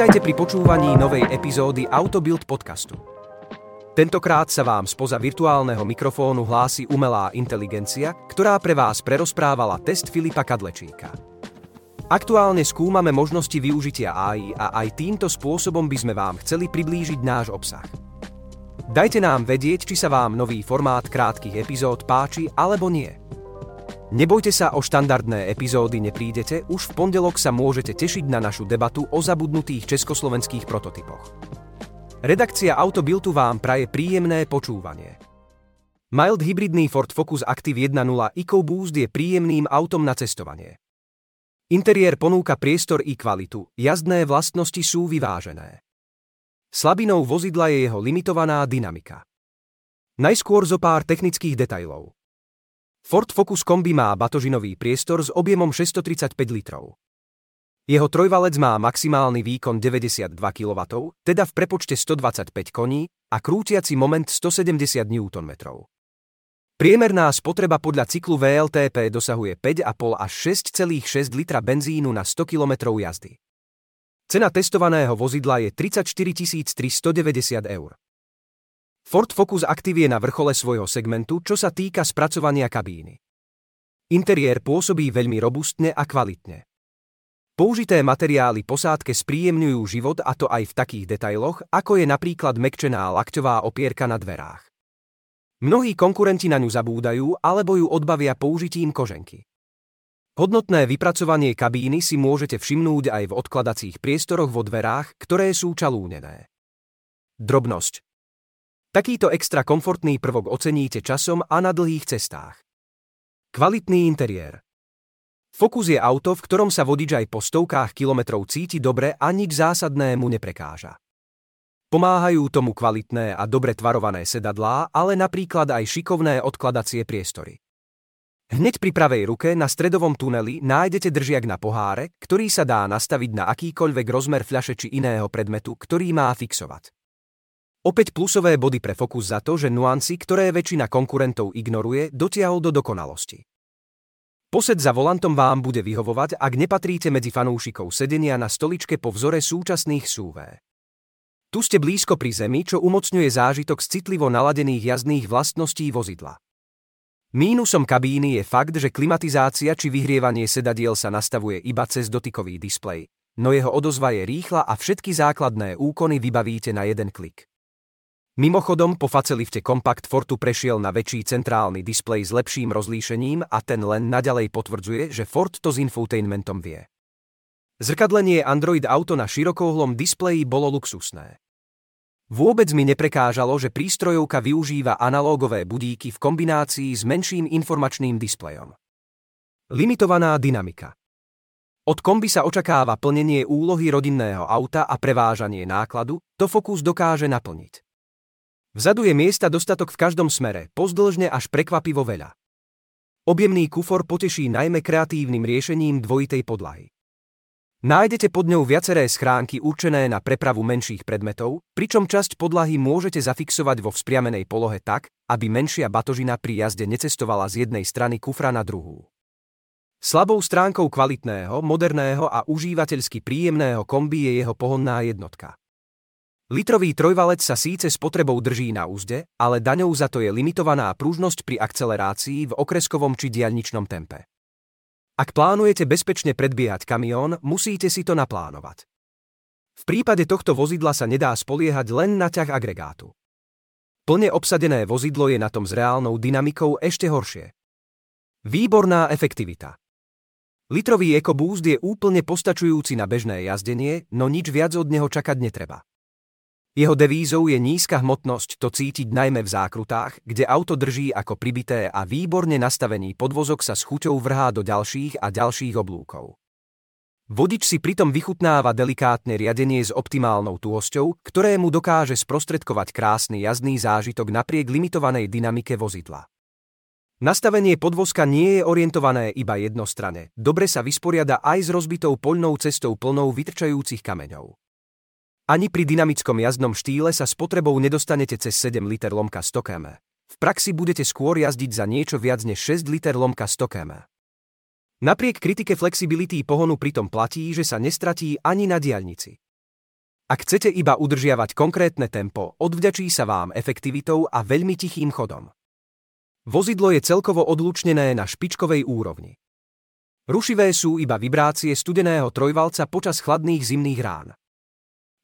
Vítajte pri počúvaní novej epizódy Autobuild podcastu. Tentokrát sa vám spoza virtuálneho mikrofónu hlási umelá inteligencia, ktorá pre vás prerozprávala test Filipa Kadlečíka. Aktuálne skúmame možnosti využitia AI a aj týmto spôsobom by sme vám chceli priblížiť náš obsah. Dajte nám vedieť, či sa vám nový formát krátkých epizód páči alebo nie. Nebojte sa, o štandardné epizódy neprídete, už v pondelok sa môžete tešiť na našu debatu o zabudnutých československých prototypoch. Redakcia Autobiltu vám praje príjemné počúvanie. Mild hybridný Ford Focus Active 1.0 EcoBoost je príjemným autom na cestovanie. Interiér ponúka priestor i kvalitu, jazdné vlastnosti sú vyvážené. Slabinou vozidla je jeho limitovaná dynamika. Najskôr zo pár technických detajlov. Ford Focus Kombi má batožinový priestor s objemom 635 litrov. Jeho trojvalec má maximálny výkon 92 kW, teda v prepočte 125 koní a krútiaci moment 170 Nm. Priemerná spotreba podľa cyklu VLTP dosahuje 5,5 až 6,6 litra benzínu na 100 km jazdy. Cena testovaného vozidla je 34 390 eur. Ford Focus Active je na vrchole svojho segmentu, čo sa týka spracovania kabíny. Interiér pôsobí veľmi robustne a kvalitne. Použité materiály posádke spríjemňujú život a to aj v takých detailoch, ako je napríklad mekčená lakťová opierka na dverách. Mnohí konkurenti na ňu zabúdajú alebo ju odbavia použitím koženky. Hodnotné vypracovanie kabíny si môžete všimnúť aj v odkladacích priestoroch vo dverách, ktoré sú čalúnené. Drobnosť. Takýto extra komfortný prvok oceníte časom a na dlhých cestách. Kvalitný interiér. Focus je auto, v ktorom sa vodič aj po stovkách kilometrov cíti dobre a nič zásadnému neprekáža. Pomáhajú tomu kvalitné a dobre tvarované sedadlá, ale napríklad aj šikovné odkladacie priestory. Hneď pri pravej ruke na stredovom tuneli nájdete držiak na poháre, ktorý sa dá nastaviť na akýkoľvek rozmer fľaše či iného predmetu, ktorý má fixovať. Opäť plusové body pre Focus za to, že nuancy, ktoré väčšina konkurentov ignoruje, dotiahol do dokonalosti. Posed za volantom vám bude vyhovovať, ak nepatríte medzi fanúšikov sedenia na stoličke po vzore súčasných SUV. Tu ste blízko pri zemi, čo umocňuje zážitok z citlivo naladených jazdných vlastností vozidla. Mínusom kabíny je fakt, že klimatizácia či vyhrievanie sedadiel sa nastavuje iba cez dotykový displej, no jeho odozva je rýchla a všetky základné úkony vybavíte na jeden klik. Mimochodom, po facelifte Compact Fortu prešiel na väčší centrálny displej s lepším rozlíšením a ten len naďalej potvrdzuje, že Ford to s infotainmentom vie. Zrkadlenie Android Auto na širokouhlom displeji bolo luxusné. Vôbec mi neprekážalo, že prístrojovka využíva analógové budíky v kombinácii s menším informačným displejom. Limitovaná dynamika Od kombi sa očakáva plnenie úlohy rodinného auta a prevážanie nákladu, to Focus dokáže naplniť. Vzadu je miesta dostatok v každom smere, pozdĺžne až prekvapivo veľa. Objemný kufor poteší najmä kreatívnym riešením dvojitej podlahy. Nájdete pod ňou viaceré schránky určené na prepravu menších predmetov, pričom časť podlahy môžete zafixovať vo vzpriamenej polohe tak, aby menšia batožina pri jazde necestovala z jednej strany kufra na druhú. Slabou stránkou kvalitného, moderného a užívateľsky príjemného kombi je jeho pohonná jednotka. Litrový trojvalec sa síce s potrebou drží na úzde, ale daňou za to je limitovaná pružnosť pri akcelerácii v okreskovom či diaľničnom tempe. Ak plánujete bezpečne predbiehať kamión, musíte si to naplánovať. V prípade tohto vozidla sa nedá spoliehať len na ťah agregátu. Plne obsadené vozidlo je na tom s reálnou dynamikou ešte horšie. Výborná efektivita. Litrový EcoBoost je úplne postačujúci na bežné jazdenie, no nič viac od neho čakať netreba. Jeho devízou je nízka hmotnosť, to cítiť najmä v zákrutách, kde auto drží ako pribité a výborne nastavený podvozok sa s chuťou vrhá do ďalších a ďalších oblúkov. Vodič si pritom vychutnáva delikátne riadenie s optimálnou tuhosťou, ktoré mu dokáže sprostredkovať krásny jazdný zážitok napriek limitovanej dynamike vozidla. Nastavenie podvozka nie je orientované iba jednostrane, dobre sa vysporiada aj s rozbitou poľnou cestou plnou vytrčajúcich kameňov. Ani pri dynamickom jazdnom štýle sa s potrebou nedostanete cez 7 liter lomka 100 km. V praxi budete skôr jazdiť za niečo viac než 6 liter lomka 100 km. Napriek kritike flexibility pohonu pritom platí, že sa nestratí ani na diaľnici. Ak chcete iba udržiavať konkrétne tempo, odvďačí sa vám efektivitou a veľmi tichým chodom. Vozidlo je celkovo odlučnené na špičkovej úrovni. Rušivé sú iba vibrácie studeného trojvalca počas chladných zimných rán.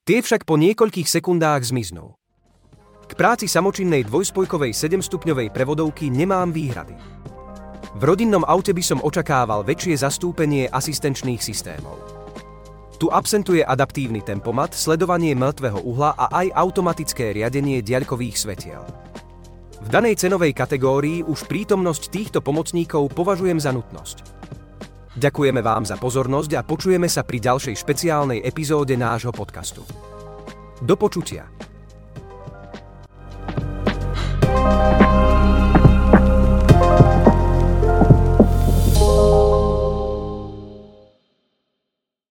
Tie však po niekoľkých sekundách zmiznú. K práci samočinnej dvojspojkovej 7-stupňovej prevodovky nemám výhrady. V rodinnom aute by som očakával väčšie zastúpenie asistenčných systémov. Tu absentuje adaptívny tempomat, sledovanie mŕtvého uhla a aj automatické riadenie diaľkových svetiel. V danej cenovej kategórii už prítomnosť týchto pomocníkov považujem za nutnosť. Ďakujeme vám za pozornosť a počujeme sa pri ďalšej špeciálnej epizóde nášho podcastu. Do počutia. thank you